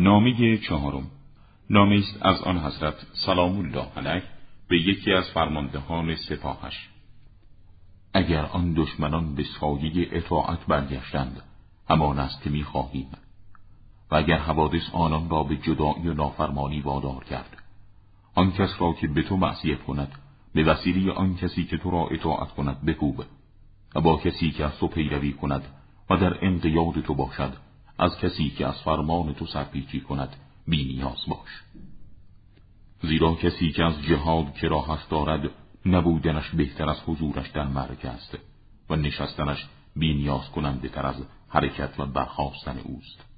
نامه چهارم. نامه است از آن حضرت سلام الله علیه به یکی از فرماندهان سپاهش. اگر آن دشمنان به سایه اطاعت برگشتند همان است که می‌خواهیم. و اگر حوادث آنان را به جدایی و نافرمانی وادار کرد آن کس را که به تو معصیت کند به وسیله آن کسی که تو را اطاعت کند بکوب. و با کسی که از تو پیروی کند و در انقیاد تو باشد از کسی که از فرمان تو سرپیچی کند بی نیاز باش. زیرا کسی که از جهاد کراهت دارد نبودنش بهتر از حضورش در مرک است و نشستنش بی نیاز کننده تر از حرکت و برخواستن اوست.